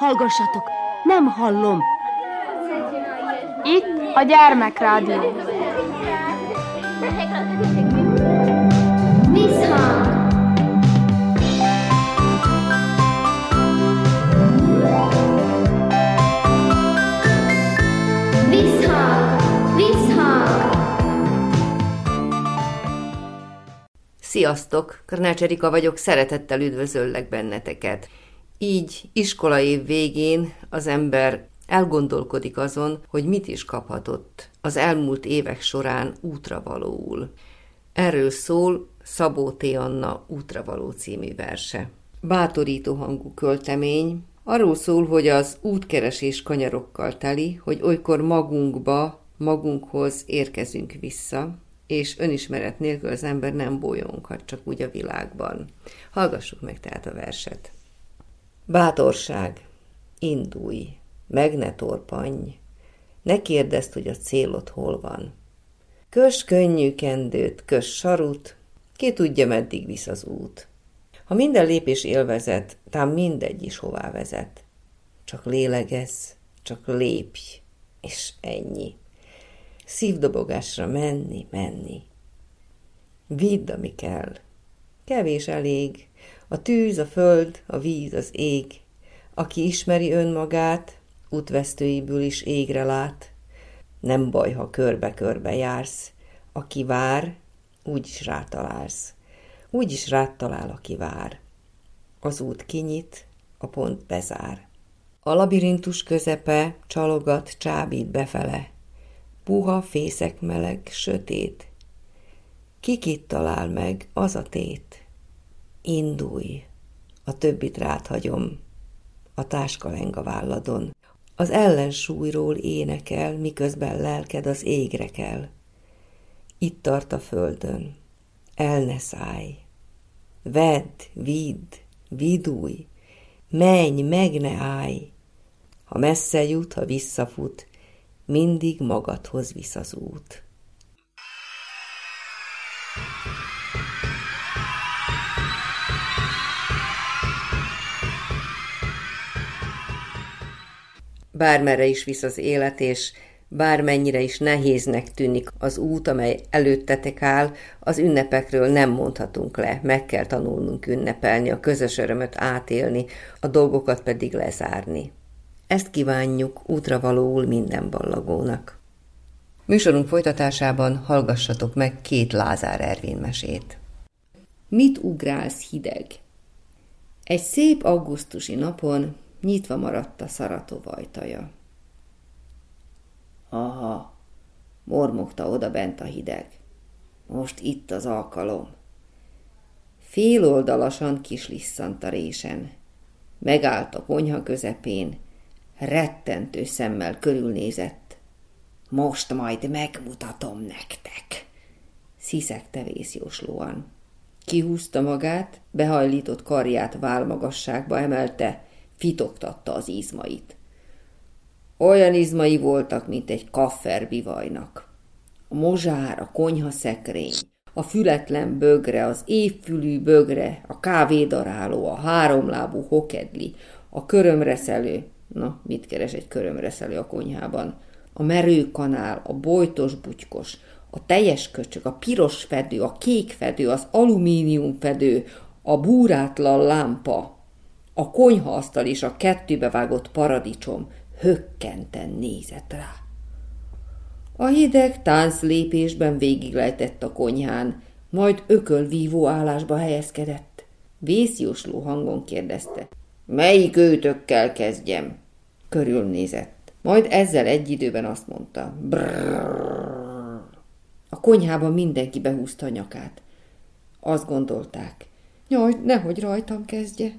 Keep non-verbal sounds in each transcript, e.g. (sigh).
Hallgassatok, nem hallom. Itt a gyermekrádió. Visszhang! Sziasztok! Karnács Erika vagyok, szeretettel üdvözöllek benneteket. Így iskola év végén az ember elgondolkodik azon, hogy mit is kaphatott az elmúlt évek során útravalóul. Erről szól Szabó T. Anna Útravaló című verse. Bátorító hangú költemény, arról szól, hogy az útkeresés kanyarokkal teli, hogy olykor magunkba, magunkhoz érkezünk vissza, és önismeret nélkül az ember nem bolyonghat csak úgy a világban. Hallgassuk meg tehát a verset. Bátorság, indulj, meg ne torpanj, ne kérdezd, hogy a célod hol van. Kös könnyű kendőt, kös sarut, ki tudja, meddig visz az út. Ha minden lépés élvezet, tám mindegy is hová vezet. Csak lélegez, csak lépj, és ennyi. Szívdobogásra menni, menni. Vidd, ami kell. Kevés elég. A tűz, a föld, a víz, az ég. Aki ismeri önmagát, útvesztőiből is égre lát. Nem baj, ha körbe-körbe jársz. Aki vár, úgyis rátalálsz. Úgyis rád talál, aki vár. Az út kinyit, a pont bezár. A labirintus közepe csalogat, csábít befele. Puha, fészek meleg, sötét. Kikit talál meg, az a tét. Indulj, a többit rád hagyom, a táskaleng a válladon. Az ellensúlyról énekel, miközben lelked az égre kell. Itt tart a földön, el ne szállj. Vedd, vidd, vidulj, menj, meg ne állj. Ha messze jut, ha visszafut, mindig magadhoz visz az út. Bármerre is visz az élet, és bármennyire is nehéznek tűnik az út, amely előttetek áll, az ünnepekről nem mondhatunk le, meg kell tanulnunk ünnepelni, a közös örömöt átélni, a dolgokat pedig lezárni. Ezt kívánjuk útravalóul minden ballagónak. Műsorunk folytatásában hallgassatok meg két Lázár Ervin mesét. Mit ugrálsz hideg? Egy szép augusztusi napon nyitva maradt a Szaratov ajtaja. Aha, mormogta oda bent a hideg. Most itt az alkalom. Féloldalasan kislisszant a résen. Megállt a konyha közepén, rettentő szemmel körülnézett. Most majd megmutatom nektek, sziszegte vészjóslóan. Kihúzta magát, behajlított karját válmagasságba emelte, fitoktatta az izmait. Olyan izmai voltak, mint egy kaffer bivajnak. A mozsár, a konyhaszekrény, a fületlen bögre, az évfülű bögre, a kávédaráló, a háromlábú hokedli, a körömreszelő, na, mit keres egy körömreszelő a konyhában, a merőkanál, a bojtos butykos, a teljes köcsög, a piros fedő, a kék fedő, az alumínium fedő, a búrátlan lámpa, a konyhaasztal és a kettőbe vágott paradicsom hökkenten nézett rá. A hideg tánclépésben végiglejtett a konyhán, majd ökölvívó állásba helyezkedett. Vészjósló hangon kérdezte. Melyik őtökkel kezdjem? Körülnézett. Majd ezzel egy időben azt mondta. Brrr. A konyhában mindenki behúzta a nyakát. Azt gondolták. Jaj, nehogy rajtam kezdje.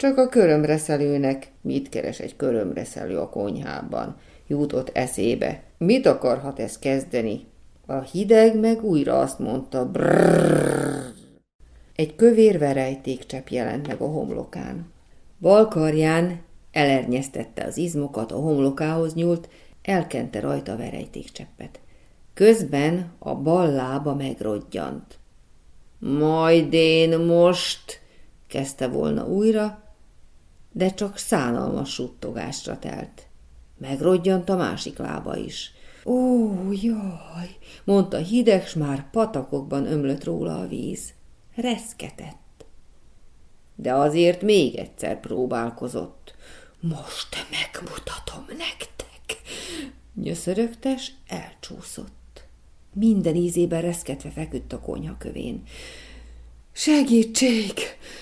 Csak a körömreszelőnek mit keres egy körömreszelő a konyhában? Jutott eszébe. Mit akarhat ez kezdeni? A hideg meg újra azt mondta. Brrr. Egy kövér verejtékcsepp jelent meg a homlokán. Bal karján elernyeztette az izmokat, a homlokához nyúlt, elkente rajta a verejtékcseppet. Közben a bal lába megrodjant. Majd én most, kezdte volna újra, de csak szánalmas suttogásra telt. Megrodjant a másik lába is. Ó, jaj, mondta hideg, s már patakokban ömlött róla a víz. Reszketett. De azért még egyszer próbálkozott. Most megmutatom nektek. Nyöszörögtes elcsúszott. Minden ízében reszketve feküdt a konyha kövén. Segítség!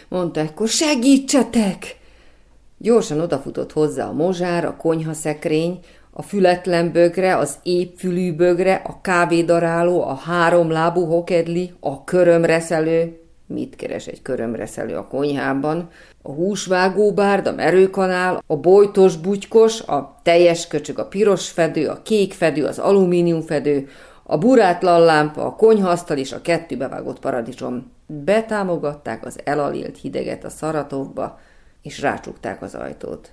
mondta ekkor, segítsetek! Gyorsan odafutott hozzá a mozsár, a konyhaszekrény, a fületlen bögre, az épfülű bögre, a kávédaráló, a háromlábú hokedli, a körömreszelő, mit keres egy körömreszelő a konyhában, a húsvágó bárd, a merőkanál, a bojtos bugykos, a teljes köcsög, a piros fedő, a kék fedő, az alumínium fedő, a burátlan lámpa, a konyhasztal és a kettő bevágott paradicsom. Betámogatták az elalilt hideget a szaratovba, és rácsukták az ajtót.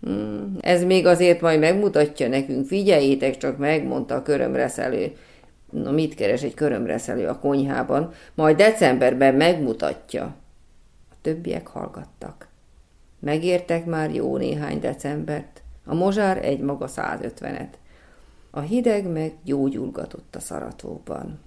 Hmm, ez még azért majd megmutatja nekünk, figyeljétek csak meg, mondta a körömreszelő. Na mit keres egy körömreszelő a konyhában? Majd decemberben megmutatja. A többiek hallgattak. Megértek már jó néhány decembert, a mozsár egy maga 150-et. A hideg meg gyógyulgatott a szaratóban.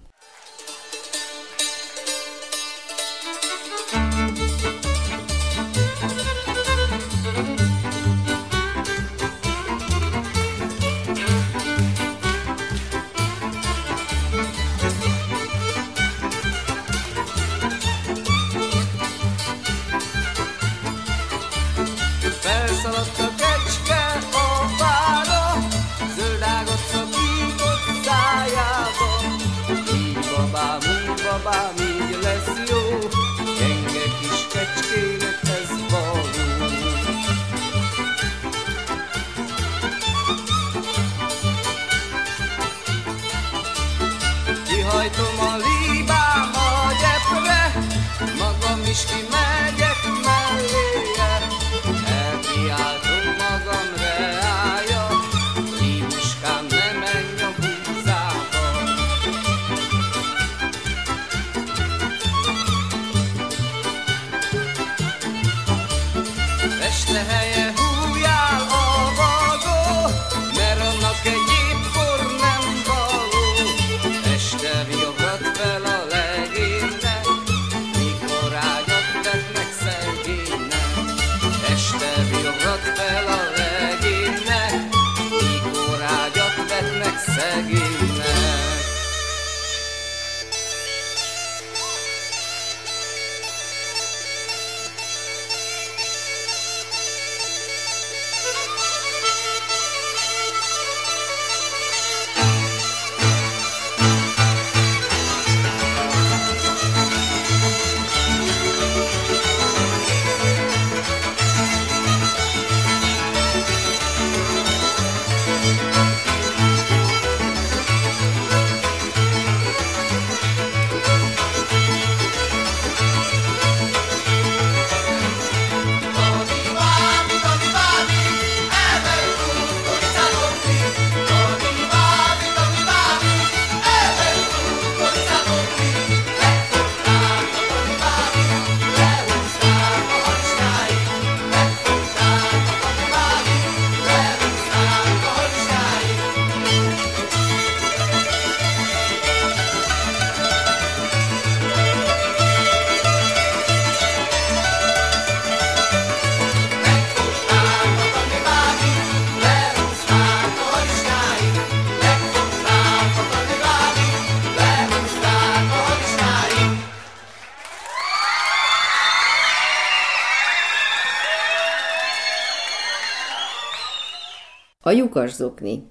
Lyukasszokni.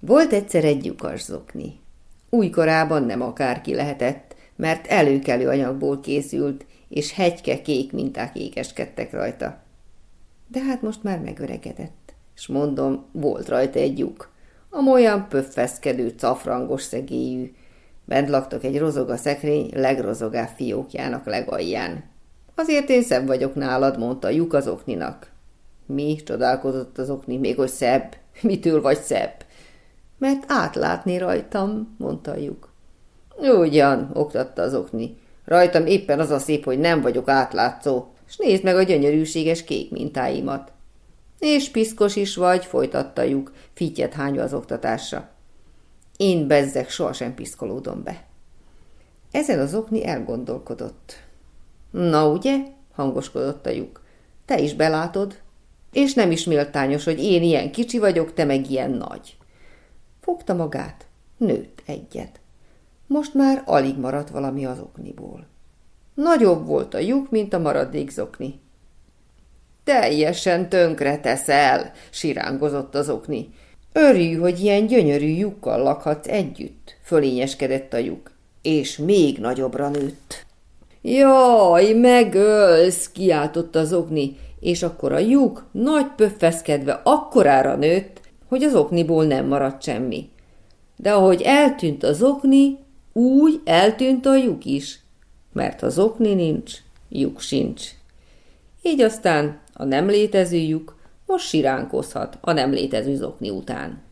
Volt egyszer egy lyukasszokni. Újkorában nem akárki lehetett, mert előkelő anyagból készült, és hegyke kék minták ékeskedtek rajta. De hát most már megöregedett, és mondom, volt rajta egy lyuk. Amolyan pöffeszkedő, cafrangos szegélyű. Bent laktak egy rozoga szekrény legrozogább fiókjának legalján. Azért én szebb vagyok nálad, mondta a lyuk az okninak. Mi? csodálkozott az okni, még hogy szebb. Mitől vagy szebb? Mert átlátni rajtam, mondta lyuk. Ugyan, oktatta az okni. Rajtam éppen az a szép, hogy nem vagyok átlátszó, s nézd meg a gyönyörűséges kék mintáimat. És piszkos is vagy, folytatta lyuk, fittyet hányva az oktatásra. Én bezzek sohasem piszkolódom be. Ezen az okni elgondolkodott. Na ugye, hangoskodott a lyuk, te is belátod, és nem is méltányos, hogy én ilyen kicsi vagyok, te meg ilyen nagy. Fogta magát, nőtt egyet. Most már alig maradt valami az okniból. Nagyobb volt a lyuk, mint a maradék zokni. Teljesen tönkre teszel, sirángozott az okni. Örülj, hogy ilyen gyönyörű lyukkal lakhatsz együtt, fölényeskedett a lyuk, és még nagyobbra nőtt. Jaj, megölsz, kiáltott az okni, és akkor a lyuk nagy pöffeszkedve akkorára nőtt, hogy az okniból nem maradt semmi. De ahogy eltűnt az okni, úgy eltűnt a lyuk is, mert ha zokni nincs, lyuk sincs. Így aztán a nem létező lyuk most siránkozhat a nem létező zokni után.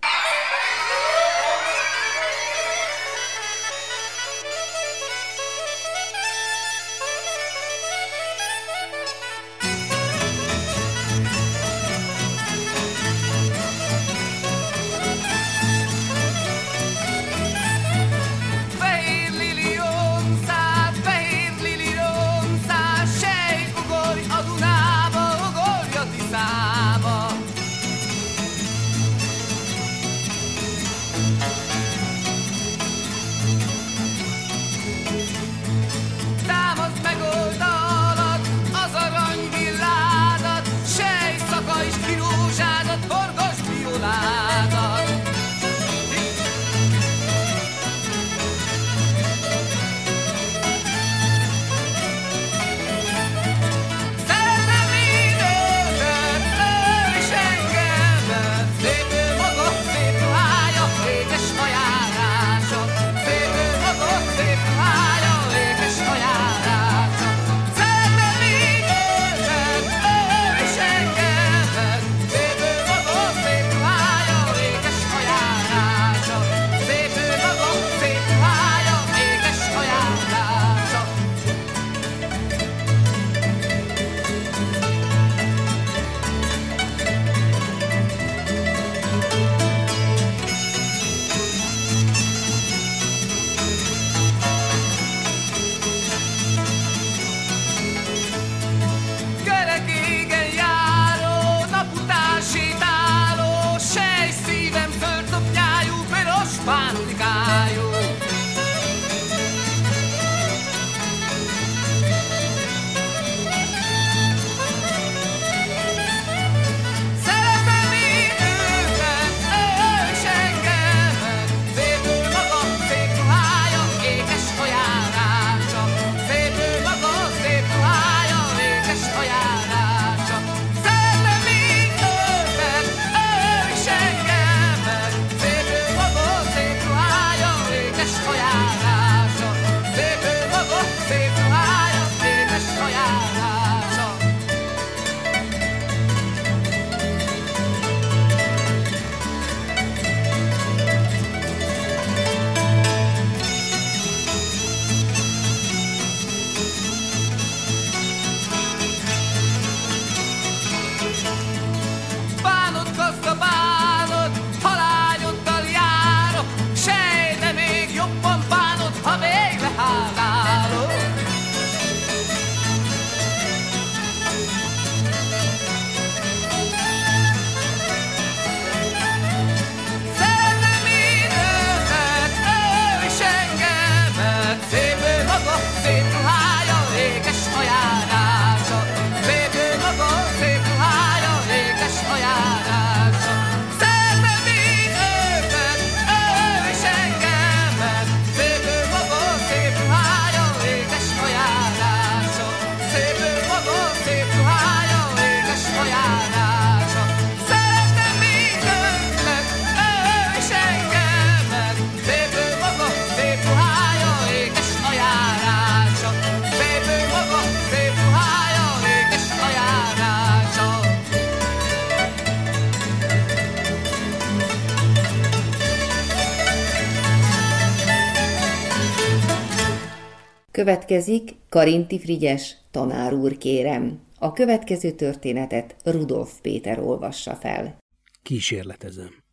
Következik Karinti Frigyes tanár úr kérem, A következő történetet Rudolf Péter olvassa fel. Kísérletezem.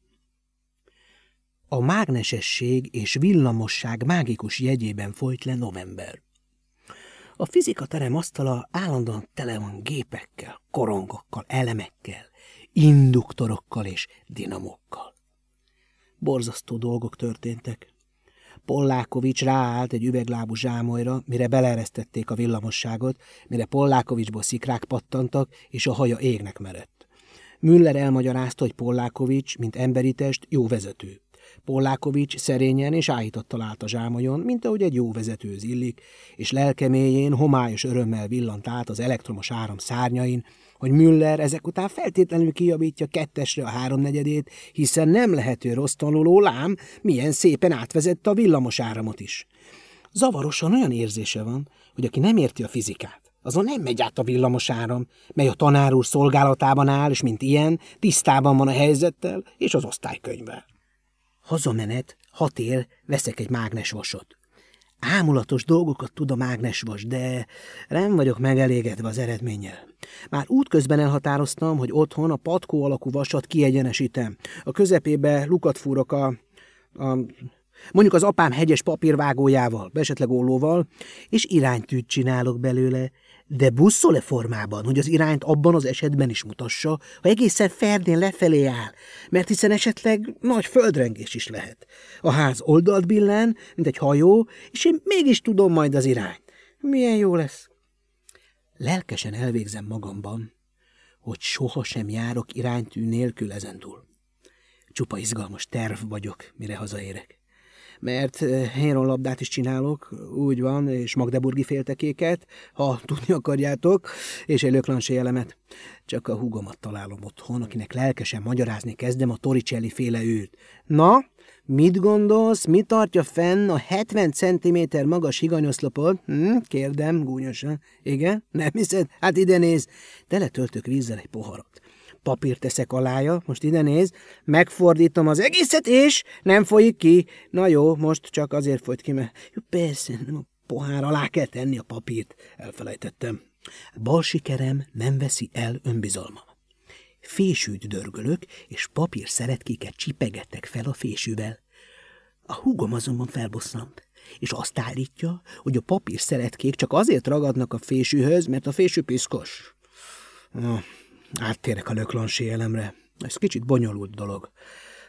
A mágnesesség és villamosság mágikus jegyében folyt le november. A fizikaterem asztala állandóan tele van gépekkel, korongokkal, elemekkel, induktorokkal és dinamokkal. Borzasztó dolgok történtek. Pollákovics ráállt egy üveglábú zsámolyra, mire beleresztették a villamosságot, mire Pollákovicsból szikrák pattantak, és a haja égnek merett. Müller elmagyarázta, hogy Pollákovics, mint emberi test, jó vezető. Pollákovics szerényen és áhítattal állt a zsámolyon, mint ahogy egy jó vezetőz illik, és lelkeméjén homályos örömmel villant át az elektromos áram szárnyain, hogy Müller ezek után feltétlenül kijavítja kettesre a háromnegyedét, hiszen nem lehető rossz tanuló lám, milyen szépen átvezette a villamos áramot is. Zavarosan olyan érzése van, hogy aki nem érti a fizikát, azon nem megy át a villamos áram, mely a tanár úr szolgálatában áll, és mint ilyen, tisztában van a helyzettel és az osztálykönyvvel. Hazamenet, hat ér, veszek egy mágnesvasot. Ámulatos dolgokat tud a mágnesvas, de nem vagyok megelégedve az eredménnyel. Már útközben elhatároztam, hogy otthon a patkó alakú vasat kiegyenesítem. A közepébe lukat fúrok a, a mondjuk az apám hegyes papírvágójával, esetleg ollóval, és iránytűt csinálok belőle, de busszole formában, hogy az irányt abban az esetben is mutassa, ha egészen ferdén lefelé áll, mert hiszen esetleg nagy földrengés is lehet. A ház oldalt billen, mint egy hajó, és én mégis tudom majd az irányt. Milyen jó lesz. Lelkesen elvégzem magamban, hogy soha sem járok iránytű nélkül ezentúl. Csupa izgalmas terv vagyok, mire hazaérek mert eh, labdát is csinálok, úgy van, és magdeburgi féltekéket, ha tudni akarjátok, és egy löklansé elemet. Csak a húgomat találom otthon, akinek lelkesen magyarázni kezdem a Torricelli féle ült. Na, mit gondolsz, mi tartja fenn a 70 cm magas higanyoszlopot? Hm, kérdem, gúnyosan. Igen? Nem hiszed? Hát ide néz. Teletöltök vízzel egy poharat papírt teszek alája, most ide néz, megfordítom az egészet, és nem folyik ki. Na jó, most csak azért folyt ki, mert jó, persze, nem a pohár alá kell tenni a papírt, elfelejtettem. Bal sikerem nem veszi el önbizalma. Fésűt dörgölök, és papír szeretkéket csipegettek fel a fésűvel. A húgom azonban felbosszant, és azt állítja, hogy a papír szeretkék csak azért ragadnak a fésűhöz, mert a fésű piszkos. Áttérek a löklansi elemre. Ez kicsit bonyolult dolog.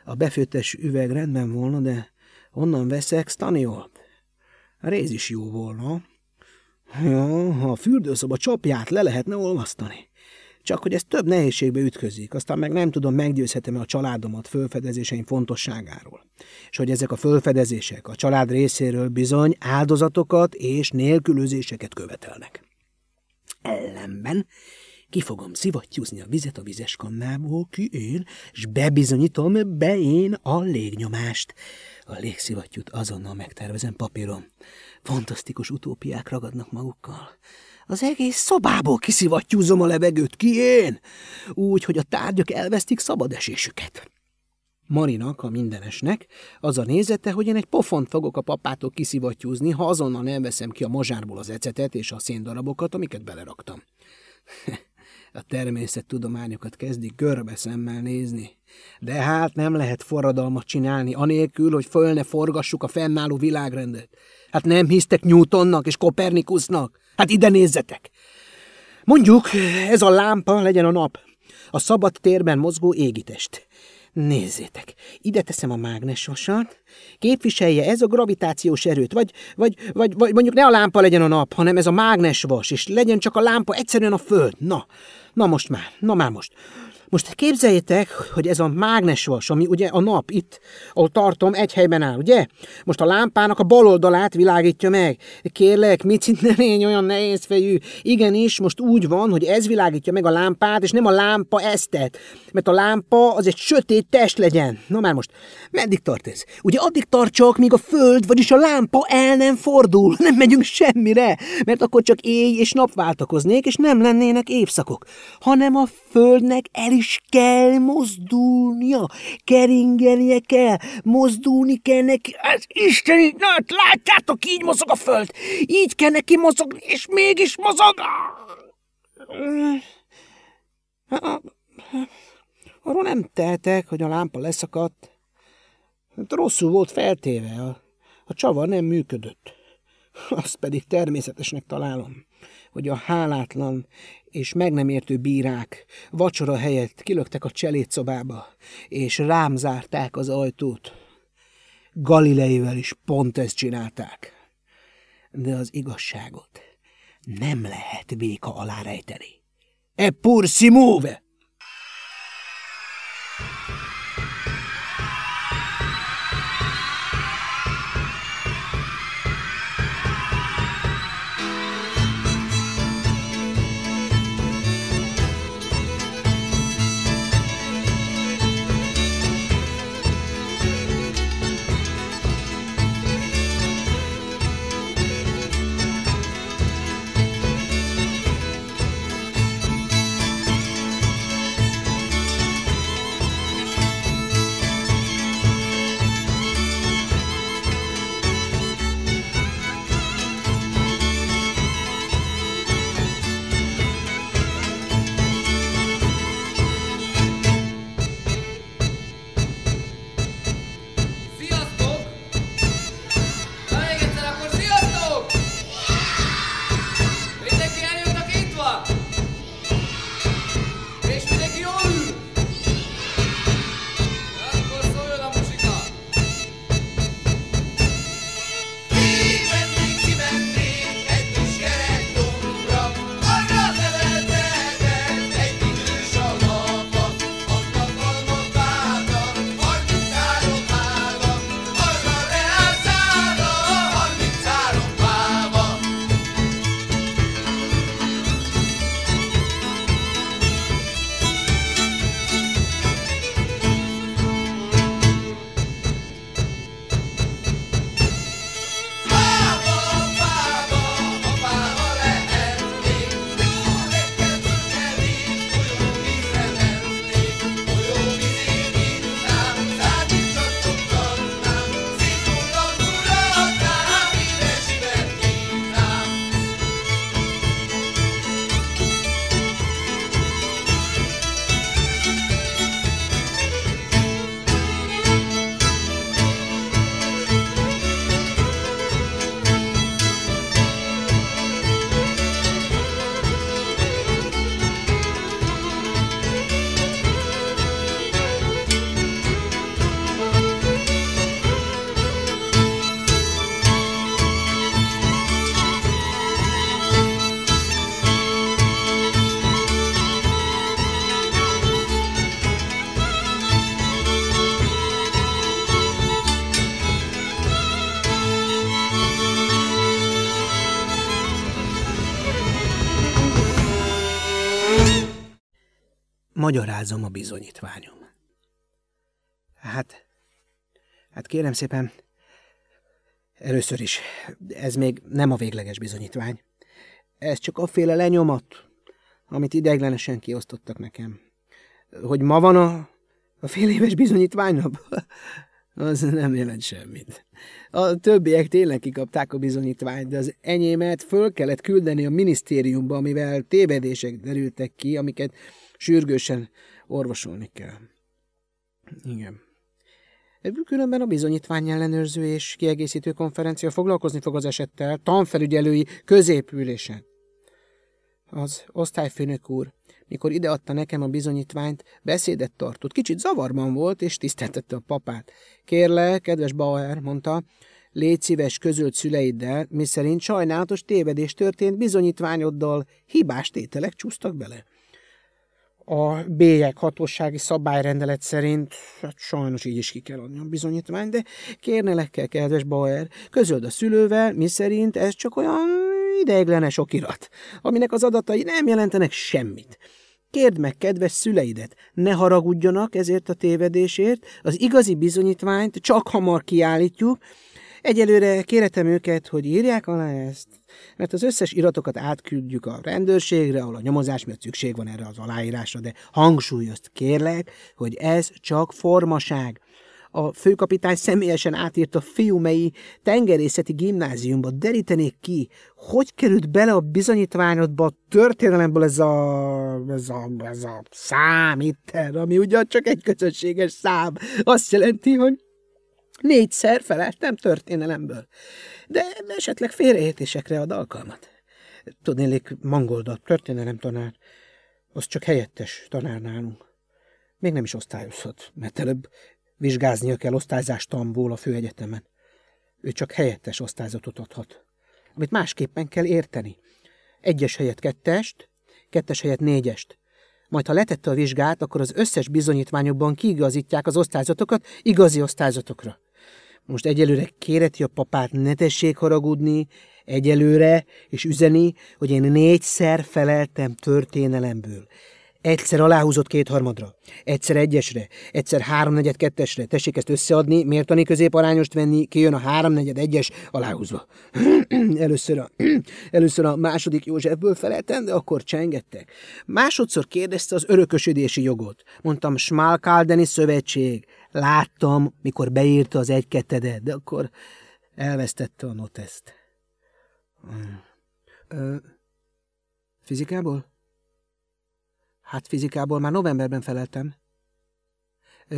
A befőttes üveg rendben volna, de onnan veszek staniol. A réz is jó volna. Ja, a fürdőszoba csapját le lehetne olvasztani. Csak hogy ez több nehézségbe ütközik, aztán meg nem tudom, meggyőzhetem a családomat fölfedezéseim fontosságáról. És hogy ezek a fölfedezések a család részéről bizony áldozatokat és nélkülözéseket követelnek. Ellenben ki fogom szivattyúzni a vizet a vizes kannából, ki én, és bebizonyítom be én a légnyomást. A légszivattyút azonnal megtervezem papíron. Fantasztikus utópiák ragadnak magukkal. Az egész szobából kiszivattyúzom a levegőt, ki én? Úgy, hogy a tárgyak elvesztik szabad esésüket. Marinak, a mindenesnek, az a nézete, hogy én egy pofont fogok a papától kiszivattyúzni, ha azonnal nem veszem ki a mazsárból az ecetet és a széndarabokat, amiket beleraktam. (laughs) A természettudományokat kezdik görbe szemmel nézni. De hát nem lehet forradalmat csinálni, anélkül, hogy föl ne forgassuk a fennálló világrendet. Hát nem hisztek Newtonnak és Kopernikusnak? Hát ide nézzetek! Mondjuk, ez a lámpa legyen a nap, a szabad térben mozgó égitest. Nézzétek, ide teszem a mágnesvasat, képviselje ez a gravitációs erőt, vagy, vagy, vagy, vagy mondjuk ne a lámpa legyen a nap, hanem ez a mágnesvas, és legyen csak a lámpa egyszerűen a föld. Na, na most már, na már most. Most képzeljétek, hogy ez a mágnesvas, ami ugye a nap itt, ahol tartom, egy helyben áll, ugye? Most a lámpának a bal oldalát világítja meg. Kérlek, mit ne lény olyan nehéz fejű. Igenis, most úgy van, hogy ez világítja meg a lámpát, és nem a lámpa eztet. Mert a lámpa az egy sötét test legyen. Na már most, meddig tart ez? Ugye addig tart csak, míg a föld, vagyis a lámpa el nem fordul. (laughs) Nem megyünk semmire, mert akkor csak éj és nap váltakoznék, és nem lennének évszakok, hanem a földnek el is kell mozdulnia, keringenie kell, mozdulni kell neki. Ez isteni, na, hát látjátok, így mozog a föld, így kell neki mozogni, és mégis mozog. Arról nem tehetek, hogy a lámpa leszakadt. Hát rosszul volt feltéve, a, a csavar nem működött. Azt pedig természetesnek találom, hogy a hálátlan és meg nem értő bírák vacsora helyett kilöktek a cselédszobába, és rám zárták az ajtót. Galileivel is pont ezt csinálták. De az igazságot nem lehet béka alá rejteni. E pur si muove! Magyarázom a bizonyítványom. Hát, hát kérem szépen, először is, ez még nem a végleges bizonyítvány. Ez csak a féle lenyomat, amit ideiglenesen kiosztottak nekem. Hogy ma van a, a fél éves bizonyítványnap? (laughs) Az nem jelent semmit. A többiek tényleg kikapták a bizonyítványt, de az enyémet föl kellett küldeni a minisztériumba, amivel tévedések derültek ki, amiket Sürgősen orvosolni kell. Igen. Különben a bizonyítvány ellenőrző és kiegészítő konferencia foglalkozni fog az esettel tanfelügyelői középülésen. Az osztályfőnök úr, mikor ideadta nekem a bizonyítványt, beszédet tartott. Kicsit zavarban volt, és tiszteltette a papát. Kérle, kedves Bauer, mondta, légy szíves közölt szüleiddel, miszerint sajnálatos tévedés történt bizonyítványoddal, hibás tételek csúsztak bele a bélyek hatósági szabályrendelet szerint, hát sajnos így is ki kell adni a bizonyítványt, de kérnelek kell, kedves Bauer, közöld a szülővel, mi szerint ez csak olyan ideiglenes okirat, aminek az adatai nem jelentenek semmit. Kérd meg kedves szüleidet, ne haragudjanak ezért a tévedésért, az igazi bizonyítványt csak hamar kiállítjuk, Egyelőre kéretem őket, hogy írják alá ezt, mert az összes iratokat átküldjük a rendőrségre, ahol a nyomozás miatt szükség van erre az aláírásra, de hangsúlyozt kérlek, hogy ez csak formaság. A főkapitány személyesen átírt a fiumei tengerészeti gimnáziumba. Derítenék ki, hogy került bele a bizonyítványodba a történelemből ez a, ez a, ez a szám itt, ami ugyan csak egy közösséges szám. Azt jelenti, hogy négyszer feleltem történelemből. De esetleg félreértésekre ad alkalmat. Tudnélik, Mangold a történelem tanár, az csak helyettes tanár nálunk. Még nem is osztályozhat, mert előbb vizsgáznia kell osztályzástamból a főegyetemen. Ő csak helyettes osztályzatot adhat, amit másképpen kell érteni. Egyes helyett kettest, kettes helyett négyest. Majd ha letette a vizsgát, akkor az összes bizonyítványokban kiigazítják az osztályzatokat igazi osztályzatokra. Most egyelőre kéreti a papát, ne tessék haragudni, egyelőre, és üzeni, hogy én négyszer feleltem történelemből. Egyszer aláhúzott kétharmadra, egyszer egyesre, egyszer háromnegyed kettesre. Tessék ezt összeadni, mértani középarányost venni, kijön a háromnegyed egyes aláhúzva. (clears throat) először, a, (clears throat) először a második Józsefből feleltem, de akkor csengettek. Másodszor kérdezte az örökösödési jogot. Mondtam, Smalkaldeni szövetség. Láttam, mikor beírta az egy de akkor elvesztette a noteszt. Ö, fizikából? Hát fizikából már novemberben feleltem.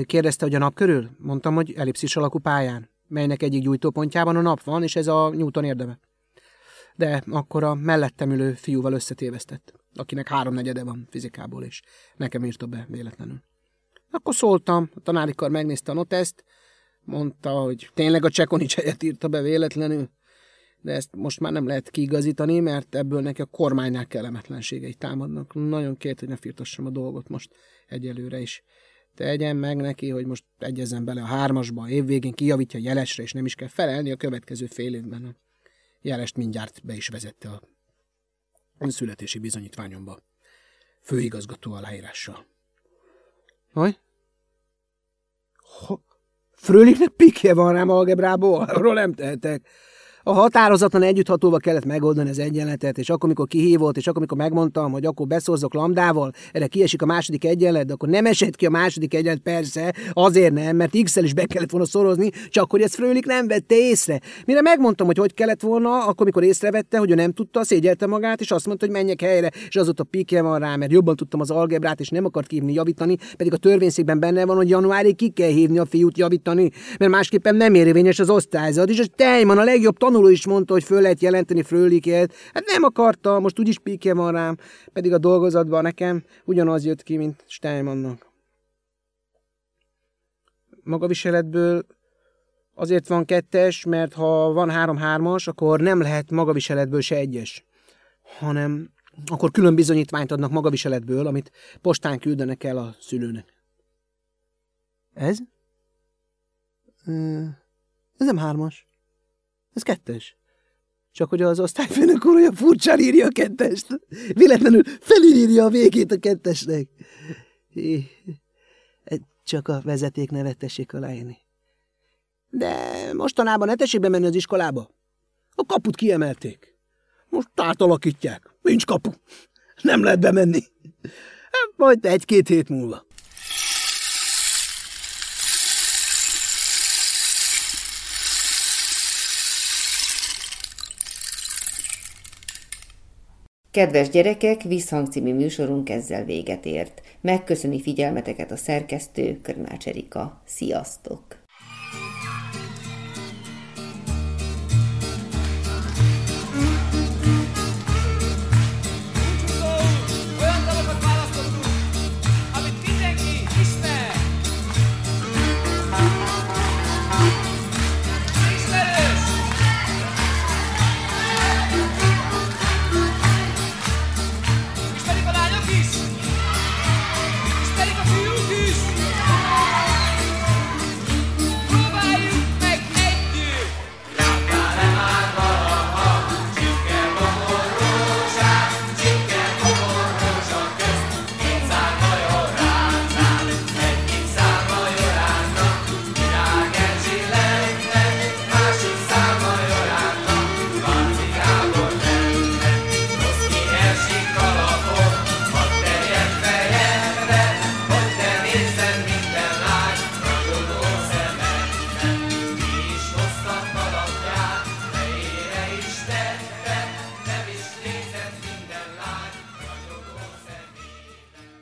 Kérdezte, hogy a nap körül? Mondtam, hogy ellipszis alakú pályán, melynek egyik gyújtópontjában a nap van, és ez a Newton érdeme. De akkor a mellettem ülő fiúval összetévesztett, akinek háromnegyede van fizikából, és nekem írta be véletlenül. Akkor szóltam, a tanárikar megnézte a noteszt, mondta, hogy tényleg a Csekonics helyet írta be véletlenül, de ezt most már nem lehet kiigazítani, mert ebből neki a kormánynál kellemetlenségei támadnak. Nagyon kért, hogy ne firtassam a dolgot most egyelőre is. Tegyen meg neki, hogy most egyezzen bele a hármasba, a évvégén kijavítja a jelesre, és nem is kell felelni a következő fél évben. A jelest mindjárt be is vezette a születési bizonyítványomba. Főigazgató aláírással. Hogy? Fröliknek pikje van rám algebrából, arról nem tehetek. A határozatlan együtthatóval kellett megoldani az egyenletet, és akkor, amikor kihívott, és akkor, amikor megmondtam, hogy akkor beszorzok lambdával, erre kiesik a második egyenlet, de akkor nem esett ki a második egyenlet, persze, azért nem, mert x is be kellett volna szorozni, csak hogy ezt Frölik nem vette észre. Mire megmondtam, hogy hogy kellett volna, akkor, mikor észrevette, hogy ő nem tudta, szégyelte magát, és azt mondta, hogy menjek helyre, és azóta pikje van rá, mert jobban tudtam az algebrát, és nem akart hívni, javítani, pedig a törvényszékben benne van, hogy januárig ki kell hívni a fiút javítani, mert másképpen nem érvényes az osztályzat, és a Tejman a legjobb tanuló is mondta, hogy föl lehet jelenteni Fröliket. Hát nem akarta, most úgyis píkje van rám, pedig a dolgozatban nekem ugyanaz jött ki, mint Steinmannnak. Magaviseletből azért van kettes, mert ha van három-hármas, akkor nem lehet magaviseletből se egyes, hanem akkor külön bizonyítványt adnak magaviseletből, amit postán küldenek el a szülőnek. Ez? Ez nem hármas. Ez kettes. Csak hogy az osztályfőnök úr olyan furcsán írja a kettest. Véletlenül felírja a végét a kettesnek. Csak a vezeték nevet tessék aláírni. De mostanában ne tessék bemenni az iskolába. A kaput kiemelték. Most átalakítják. Nincs kapu. Nem lehet bemenni. Majd egy-két hét múlva. Kedves gyerekek, Visszhang című műsorunk ezzel véget ért. Megköszöni figyelmeteket a szerkesztő Körnács Erika. Sziasztok!